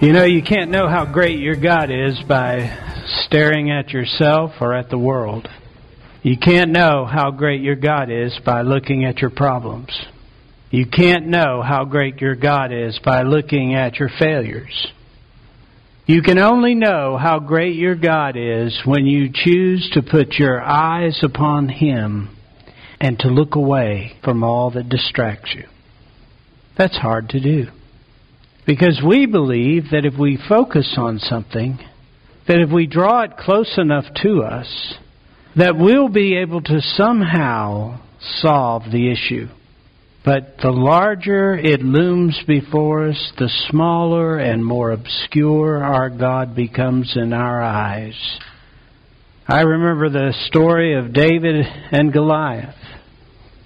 You know, you can't know how great your God is by staring at yourself or at the world. You can't know how great your God is by looking at your problems. You can't know how great your God is by looking at your failures. You can only know how great your God is when you choose to put your eyes upon Him and to look away from all that distracts you. That's hard to do. Because we believe that if we focus on something, that if we draw it close enough to us, that we'll be able to somehow solve the issue. But the larger it looms before us, the smaller and more obscure our God becomes in our eyes. I remember the story of David and Goliath.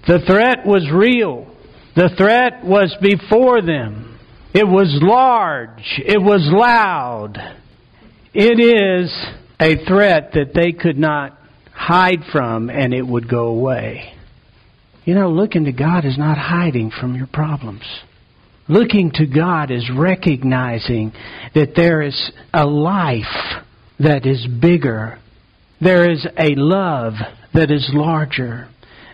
The threat was real. The threat was before them. It was large. It was loud. It is a threat that they could not hide from and it would go away. You know, looking to God is not hiding from your problems. Looking to God is recognizing that there is a life that is bigger. There is a love that is larger.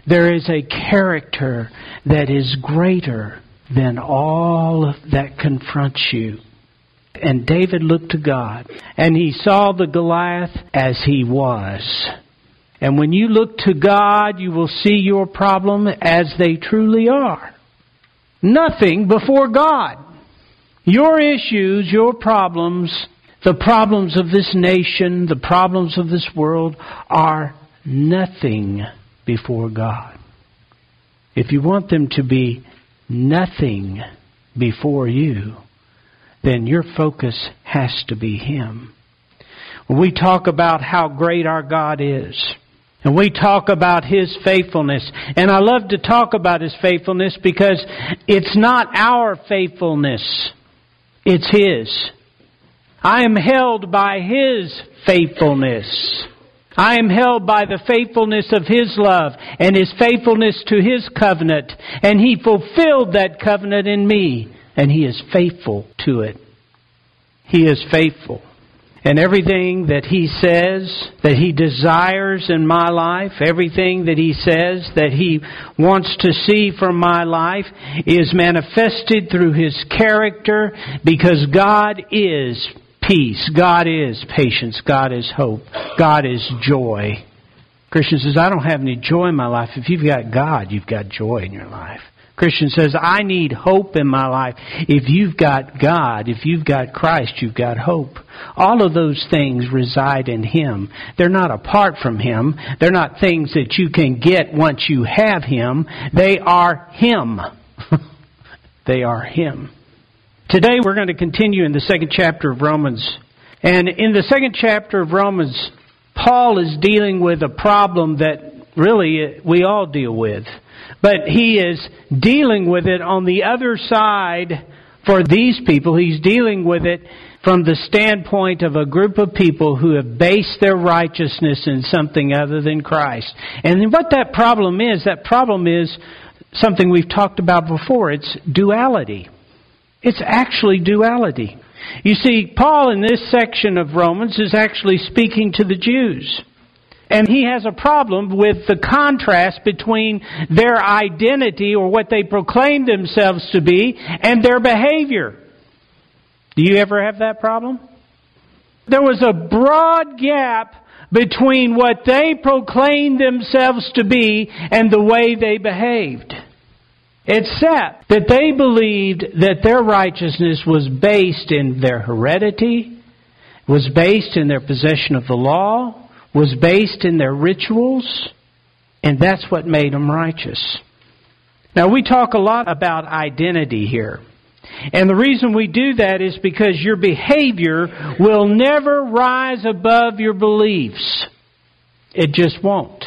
There is a character that is greater than all that confronts you. And David looked to God, and he saw the Goliath as he was. And when you look to God, you will see your problem as they truly are. Nothing before God. Your issues, your problems, the problems of this nation, the problems of this world are nothing before God. If you want them to be nothing before you, then your focus has to be Him. We talk about how great our God is, and we talk about His faithfulness, and I love to talk about His faithfulness because it's not our faithfulness, it's His. I am held by His faithfulness. I am held by the faithfulness of His love and His faithfulness to His covenant. And He fulfilled that covenant in me. And He is faithful to it. He is faithful. And everything that He says that He desires in my life, everything that He says that He wants to see from my life is manifested through His character because God is peace. God is patience. God is hope. God is joy. Christian says, I don't have any joy in my life. If you've got God, you've got joy in your life. Christian says, I need hope in my life. If you've got God, if you've got Christ, you've got hope. All of those things reside in Him. They're not apart from Him. They're not things that you can get once you have Him. They are Him. they are Him. Today we're going to continue in the second chapter of Romans. And in the second chapter of Romans, Paul is dealing with a problem that really we all deal with. But he is dealing with it on the other side for these people. He's dealing with it from the standpoint of a group of people who have based their righteousness in something other than Christ. And what that problem is, that problem is something we've talked about before. It's duality. It's actually duality. You see, Paul in this section of Romans is actually speaking to the Jews. And he has a problem with the contrast between their identity or what they proclaim themselves to be and their behavior. Do you ever have that problem? There was a broad gap between what they proclaimed themselves to be and the way they behaved. Except that they believed that their righteousness was based in their heredity, was based in their possession of the law, was based in their rituals, and that's what made them righteous. Now we talk a lot about identity here. And the reason we do that is because your behavior will never rise above your beliefs. It just won't.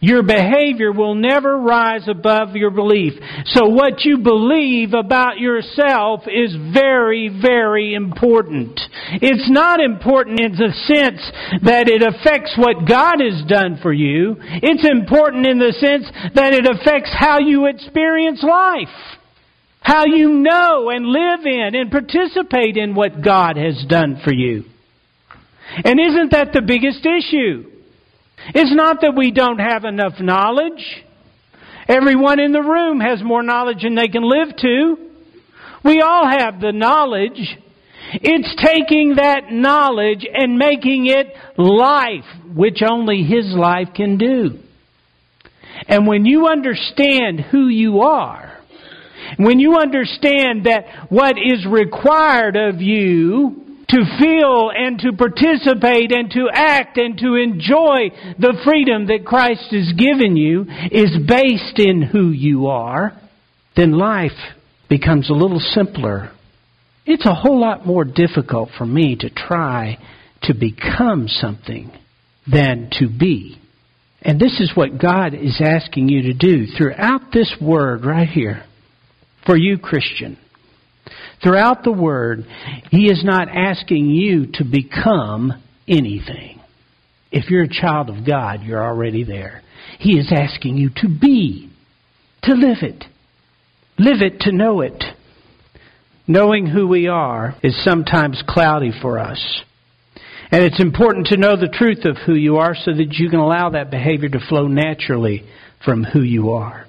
Your behavior will never rise above your belief. So what you believe about yourself is very, very important. It's not important in the sense that it affects what God has done for you. It's important in the sense that it affects how you experience life. How you know and live in and participate in what God has done for you. And isn't that the biggest issue? It's not that we don't have enough knowledge. Everyone in the room has more knowledge than they can live to. We all have the knowledge. It's taking that knowledge and making it life, which only His life can do. And when you understand who you are, when you understand that what is required of you to feel and to participate and to act and to enjoy the freedom that Christ has given you is based in who you are, then life becomes a little simpler. It's a whole lot more difficult for me to try to become something than to be. And this is what God is asking you to do throughout this word right here. For you, Christian. Throughout the Word, He is not asking you to become anything. If you're a child of God, you're already there. He is asking you to be, to live it. Live it to know it. Knowing who we are is sometimes cloudy for us. And it's important to know the truth of who you are so that you can allow that behavior to flow naturally from who you are.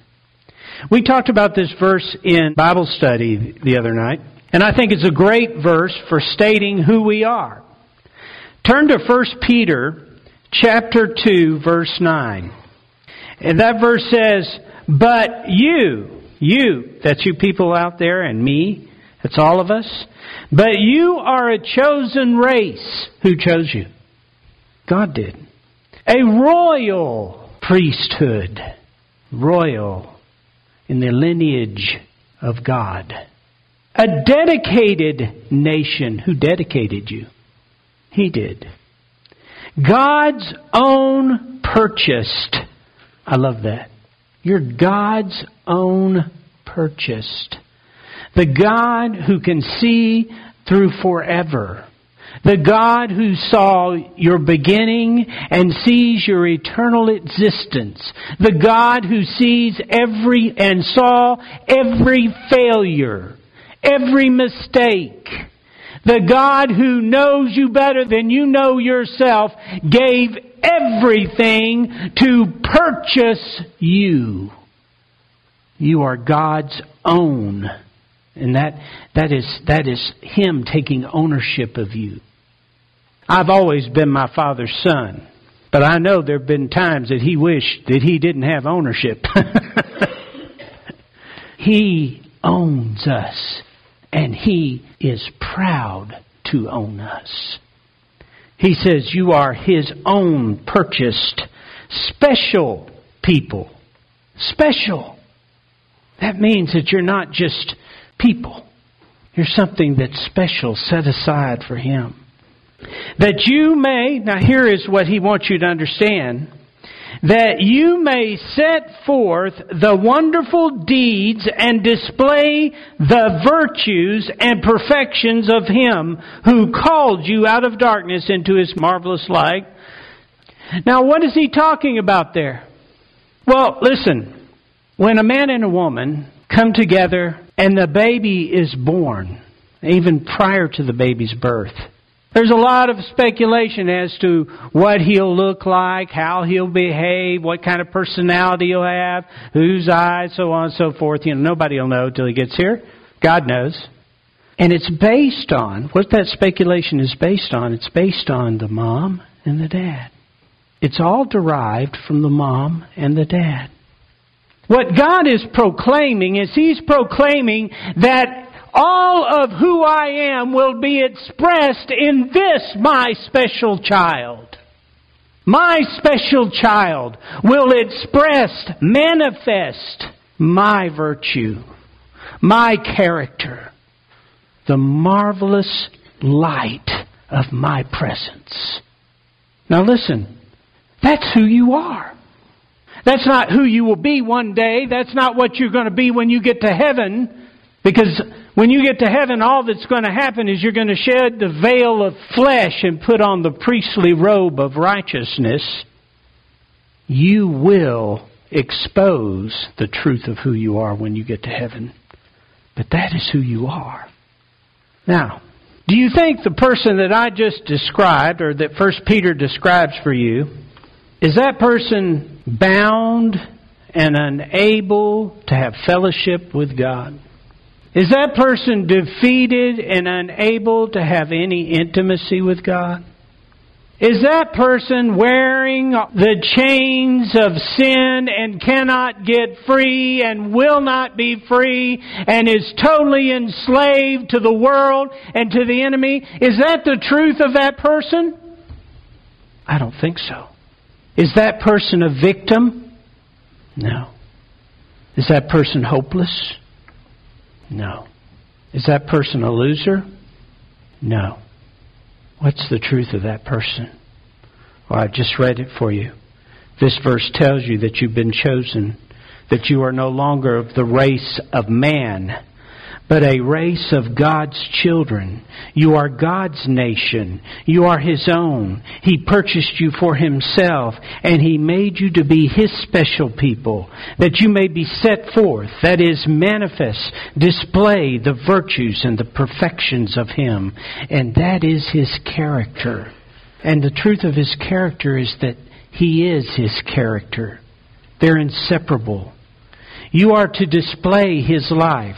We talked about this verse in Bible study the other night. And I think it's a great verse for stating who we are. Turn to 1 Peter chapter 2 verse 9. And that verse says, But you, you, that's you people out there and me, that's all of us, but you are a chosen race. Who chose you? God did. A royal priesthood. Royal in the lineage of God. A dedicated nation. Who dedicated you? He did. God's own purchased. I love that. You're God's own purchased. The God who can see through forever. The God who saw your beginning and sees your eternal existence. The God who sees every and saw every failure every mistake. The God who knows you better than you know yourself gave everything to purchase you. You are God's own. And that, that is, that is Him taking ownership of you. I've always been my Father's son, but I know there have been times that He wished that He didn't have ownership. he owns us and He is proud to own us. He says, You are His own purchased, special people. Special. That means that you're not just people. You're something that's special, set aside for Him. That you may, now here is what He wants you to understand that you may set forth the wonderful deeds and display the virtues and perfections of Him who called you out of darkness into His marvelous light. Now, what is He talking about there? Well, listen. When a man and a woman come together and the baby is born, even prior to the baby's birth, there's a lot of speculation as to what he'll look like, how he'll behave, what kind of personality he'll have, whose eyes, so on and so forth. You know, nobody will know till he gets here. God knows. And it's based on, what that speculation is based on, it's based on the mom and the dad. It's all derived from the mom and the dad. What God is proclaiming is He's proclaiming that all of who I am will be expressed in this, my special child. My special child will express, manifest my virtue, my character, the marvelous light of my presence. Now listen, that's who you are. That's not who you will be one day. That's not what you're going to be when you get to heaven. Because when you get to heaven, all that's going to happen is you're going to shed the veil of flesh and put on the priestly robe of righteousness. You will expose the truth of who you are when you get to heaven. But that is who you are. Now, do you think the person that I just described, or that First Peter describes for you, is that person bound and unable to have fellowship with God? Is that person defeated and unable to have any intimacy with God? Is that person wearing the chains of sin and cannot get free and will not be free and is totally enslaved to the world and to the enemy? Is that the truth of that person? I don't think so. Is that person a victim? No. Is that person hopeless? No. Is that person a loser? No. What's the truth of that person? Well, I just read it for you. This verse tells you that you've been chosen, that you are no longer of the race of man, but a race of God's children. You are God's nation. You are His own. He purchased you for Himself, and He made you to be His special people, that you may be set forth, that is, manifest, display the virtues and the perfections of Him. And that is His character. And the truth of His character is that He is His character. They're inseparable. You are to display His life.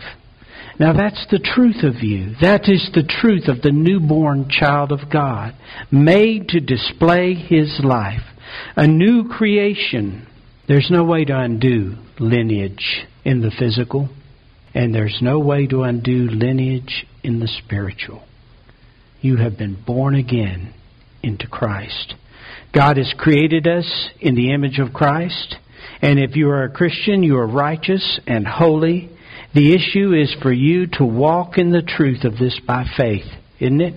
Now that's the truth of you. That is the truth of the newborn child of God, made to display his life. A new creation. There's no way to undo lineage in the physical, and there's no way to undo lineage in the spiritual. You have been born again into Christ. God has created us in the image of Christ, and if you are a Christian, you are righteous and holy the issue is for you to walk in the truth of this by faith, isn't it?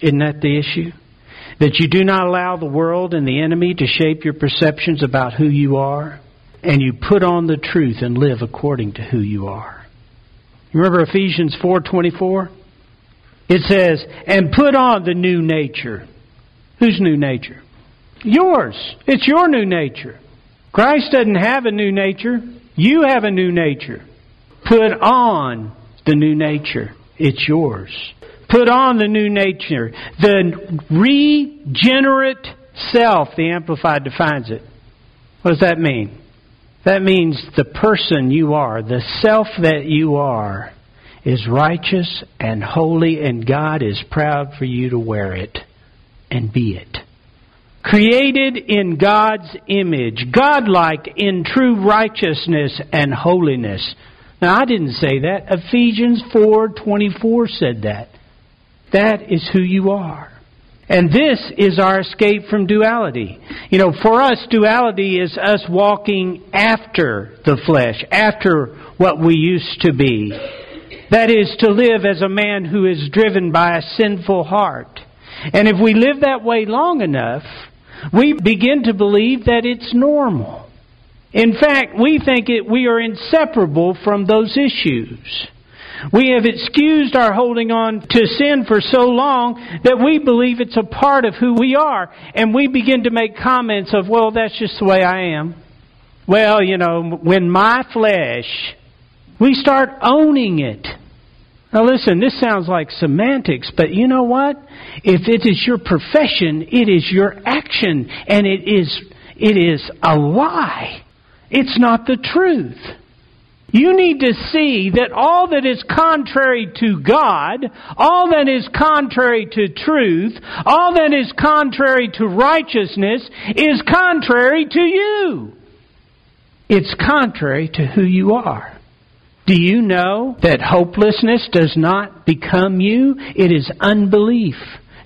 Isn't that the issue? That you do not allow the world and the enemy to shape your perceptions about who you are, and you put on the truth and live according to who you are. Remember Ephesians 4:24? It says, "And put on the new nature." Whose new nature? Yours. It's your new nature. Christ doesn't have a new nature. You have a new nature. Put on the new nature. It's yours. Put on the new nature. The regenerate self, the Amplified defines it. What does that mean? That means the person you are, the self that you are, is righteous and holy, and God is proud for you to wear it and be it. Created in God's image, godlike in true righteousness and holiness. Now I didn't say that. Ephesians 4:24 said that. That is who you are. And this is our escape from duality. You know, for us, duality is us walking after the flesh, after what we used to be. That is to live as a man who is driven by a sinful heart. And if we live that way long enough, we begin to believe that it's normal. In fact, we think it, we are inseparable from those issues. We have excused our holding on to sin for so long that we believe it's a part of who we are. And we begin to make comments of, well, that's just the way I am. Well, you know, when my flesh, we start owning it. Now listen, this sounds like semantics, but you know what? If it is your profession, it is your action, and it is, it is a lie. It's not the truth. You need to see that all that is contrary to God, all that is contrary to truth, all that is contrary to righteousness is contrary to you. It's contrary to who you are. Do you know that hopelessness does not become you? It is unbelief.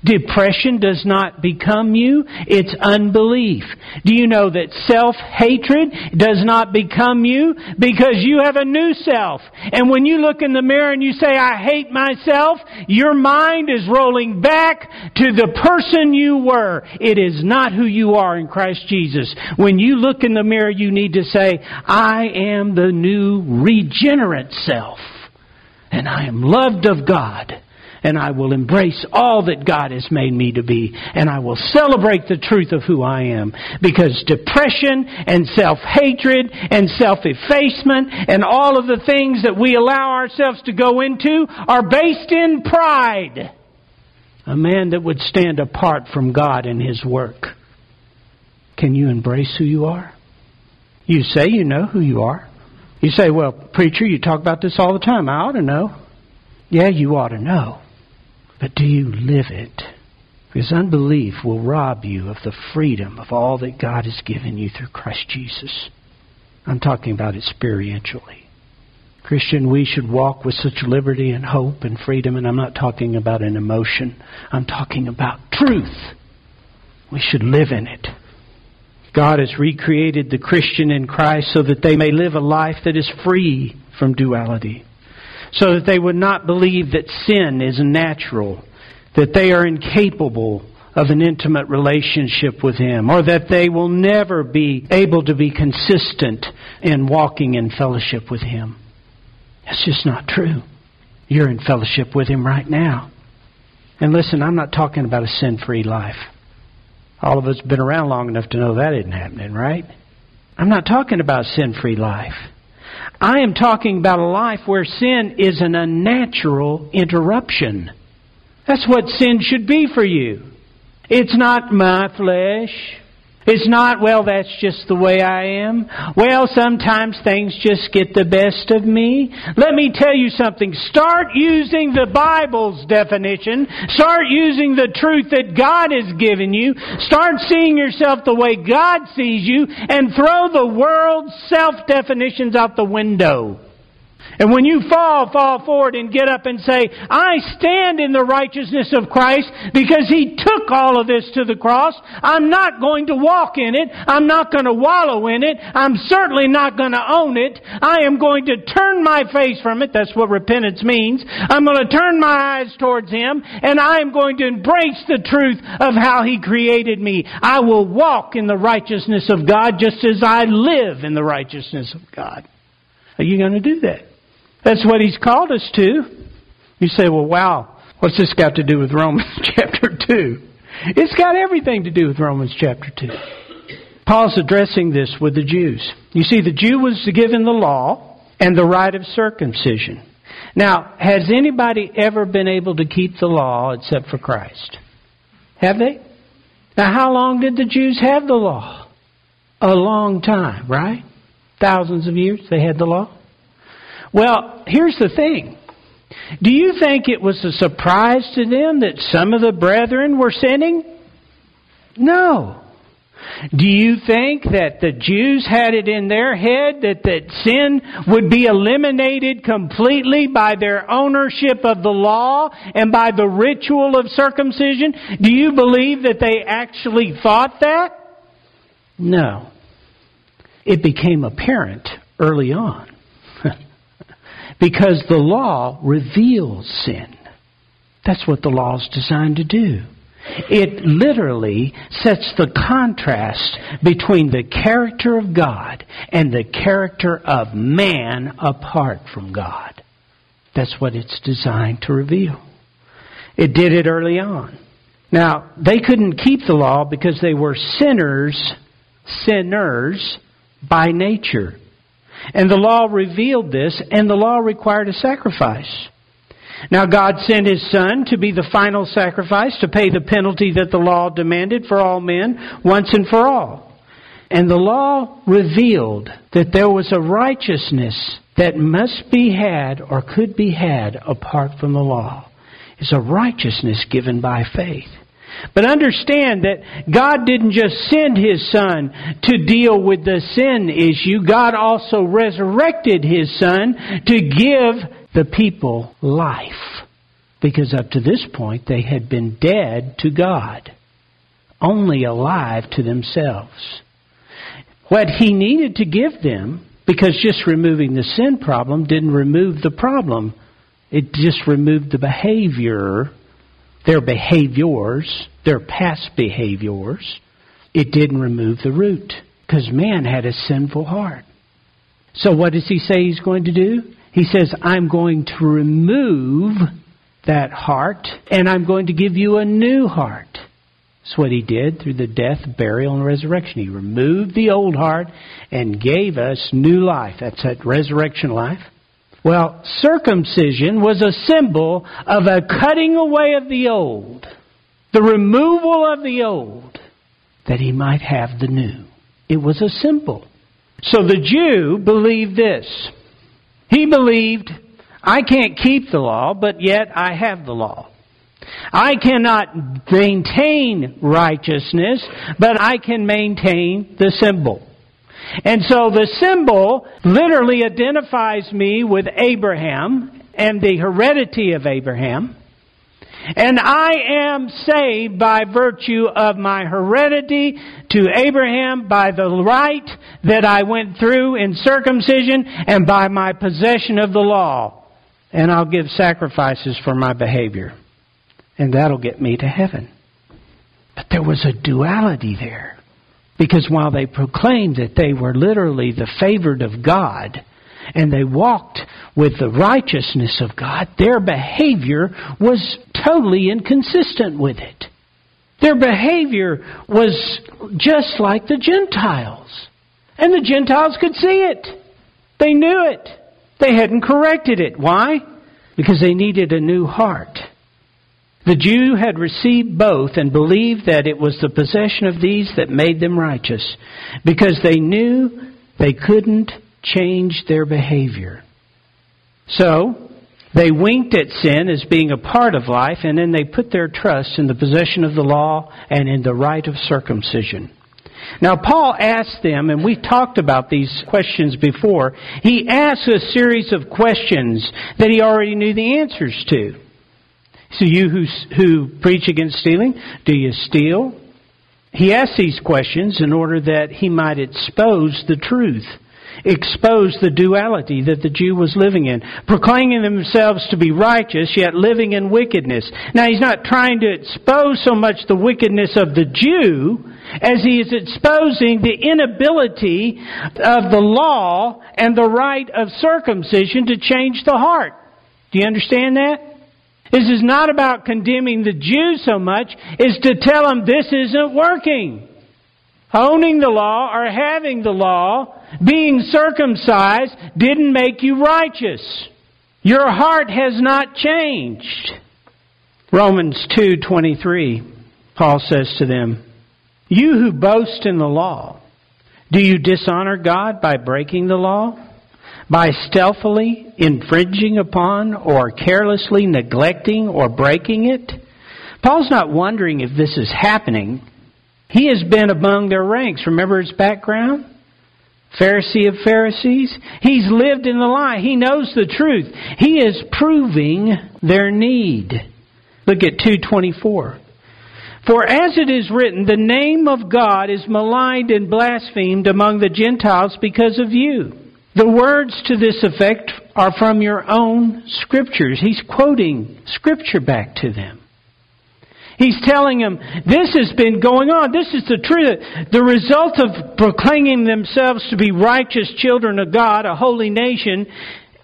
Depression does not become you, it's unbelief. Do you know that self-hatred does not become you? Because you have a new self. And when you look in the mirror and you say, I hate myself, your mind is rolling back to the person you were. It is not who you are in Christ Jesus. When you look in the mirror, you need to say, I am the new regenerate self. And I am loved of God and I will embrace all that God has made me to be, and I will celebrate the truth of who I am. Because depression and self-hatred and self-effacement and all of the things that we allow ourselves to go into are based in pride. A man that would stand apart from God in his work. Can you embrace who you are? You say you know who you are. You say, well, preacher, you talk about this all the time. I ought to know. Yeah, you ought to know. But do you live it? Because unbelief will rob you of the freedom of all that God has given you through Christ Jesus. I'm talking about it spiritually. Christian, we should walk with such liberty and hope and freedom, and I'm not talking about an emotion. I'm talking about truth. We should live in it. God has recreated the Christian in Christ so that they may live a life that is free from duality so that they would not believe that sin is natural, that they are incapable of an intimate relationship with Him, or that they will never be able to be consistent in walking in fellowship with Him. That's just not true. You're in fellowship with Him right now. And listen, I'm not talking about a sin free life. All of us have been around long enough to know that isn't happening, right? I'm not talking about sin free life. I am talking about a life where sin is an unnatural interruption. That's what sin should be for you. It's not my flesh. It's not, well, that's just the way I am. Well, sometimes things just get the best of me. Let me tell you something. Start using the Bible's definition. Start using the truth that God has given you. Start seeing yourself the way God sees you and throw the world's self-definitions out the window. And when you fall, fall forward and get up and say, I stand in the righteousness of Christ because He took all of this to the cross. I'm not going to walk in it. I'm not going to wallow in it. I'm certainly not going to own it. I am going to turn my face from it. That's what repentance means. I'm going to turn my eyes towards Him and I am going to embrace the truth of how He created me. I will walk in the righteousness of God just as I live in the righteousness of God. Are you going to do that? That's what he's called us to. You say, well, wow, what's this got to do with Romans chapter 2? It's got everything to do with Romans chapter 2. Paul's addressing this with the Jews. You see, the Jew was given the law and the rite of circumcision. Now, has anybody ever been able to keep the law except for Christ? Have they? Now, how long did the Jews have the law? A long time, right? Thousands of years they had the law. Well, here's the thing. Do you think it was a surprise to them that some of the brethren were sinning? No. Do you think that the Jews had it in their head that, that sin would be eliminated completely by their ownership of the law and by the ritual of circumcision? Do you believe that they actually thought that? No. It became apparent early on. Because the law reveals sin. That's what the law is designed to do. It literally sets the contrast between the character of God and the character of man apart from God. That's what it's designed to reveal. It did it early on. Now, they couldn't keep the law because they were sinners, sinners by nature. And the law revealed this, and the law required a sacrifice. Now God sent His Son to be the final sacrifice to pay the penalty that the law demanded for all men once and for all. And the law revealed that there was a righteousness that must be had or could be had apart from the law. It's a righteousness given by faith. But understand that God didn't just send His Son to deal with the sin issue. God also resurrected His Son to give the people life. Because up to this point, they had been dead to God, only alive to themselves. What He needed to give them, because just removing the sin problem didn't remove the problem, it just removed the behavior, their behaviors, their past behaviors. It didn't remove the root, because man had a sinful heart. So what does He say He's going to do? He says, I'm going to remove that heart and I'm going to give you a new heart. That's what he did through the death, burial, and resurrection. He removed the old heart and gave us new life. That's that resurrection life. Well, circumcision was a symbol of a cutting away of the old, the removal of the old, that he might have the new. It was a symbol. So the Jew believed this. He believed, I can't keep the law, but yet I have the law. I cannot maintain righteousness, but I can maintain the symbol. And so the symbol literally identifies me with Abraham and the heredity of Abraham. And I am saved by virtue of my heredity to Abraham by the rite that I went through in circumcision and by my possession of the law. And I'll give sacrifices for my behavior. And that'll get me to heaven. But there was a duality there. Because while they proclaimed that they were literally the favored of God, and they walked with the righteousness of God, their behavior was totally inconsistent with it. Their behavior was just like the Gentiles. And the Gentiles could see it. They knew it. They hadn't corrected it. Why? Because they needed a new heart. The Jew had received both and believed that it was the possession of these that made them righteous because they knew they couldn't change their behavior. So, they winked at sin as being a part of life, and then they put their trust in the possession of the law and in the rite of circumcision. Now, Paul asked them, and we talked about these questions before, he asked a series of questions that he already knew the answers to. So, you who, who preach against stealing, do you steal? He asked these questions in order that he might expose the truth expose the duality that the Jew was living in, proclaiming themselves to be righteous, yet living in wickedness. Now, he's not trying to expose so much the wickedness of the Jew as he is exposing the inability of the law and the rite of circumcision to change the heart. Do you understand that? This is not about condemning the Jews so much, is to tell them this isn't working. Owning the law or having the law being circumcised didn't make you righteous. Your heart has not changed. Romans 2:23 Paul says to them, "You who boast in the law, do you dishonor God by breaking the law? By stealthily infringing upon or carelessly neglecting or breaking it?" Paul's not wondering if this is happening. He has been among their ranks. Remember his background? Pharisee of Pharisees. He's lived in the lie. He knows the truth. He is proving their need. Look at 224. For as it is written, the name of God is maligned and blasphemed among the Gentiles because of you. The words to this effect are from your own scriptures. He's quoting scripture back to them. He's telling them, this has been going on. This is the truth. The result of proclaiming themselves to be righteous children of God, a holy nation,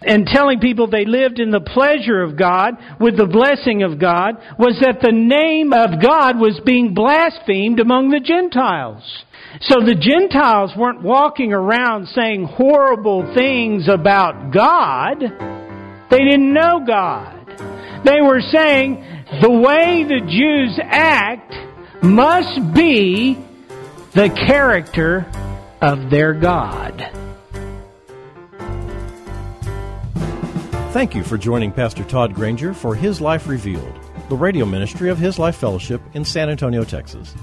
and telling people they lived in the pleasure of God with the blessing of God was that the name of God was being blasphemed among the Gentiles. So the Gentiles weren't walking around saying horrible things about God. They didn't know God. They were saying the way the Jews act must be the character of their God. Thank you for joining Pastor Todd Granger for His Life Revealed, the radio ministry of His Life Fellowship in San Antonio, Texas.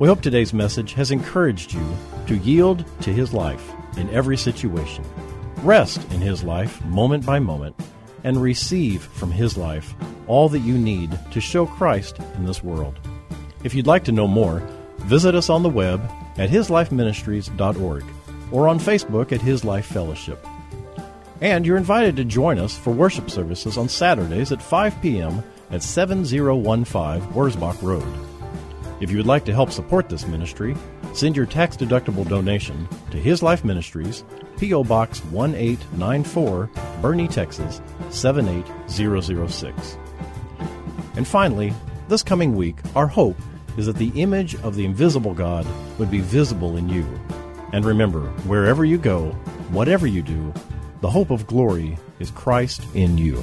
We hope today's message has encouraged you to yield to His life in every situation, rest in His life moment by moment, and receive from His life all that you need to show Christ in this world. If you'd like to know more, visit us on the web at hislifeministries.org or on Facebook at His Life Fellowship. And you're invited to join us for worship services on Saturdays at 5 p.m. at 7015 Wurzbach Road. If you would like to help support this ministry, send your tax deductible donation to His Life Ministries, P.O. Box 1894, Boerne, Texas 78006. And finally, this coming week, our hope is that the image of the invisible God would be visible in you. And remember, wherever you go, whatever you do, the hope of glory is Christ in you.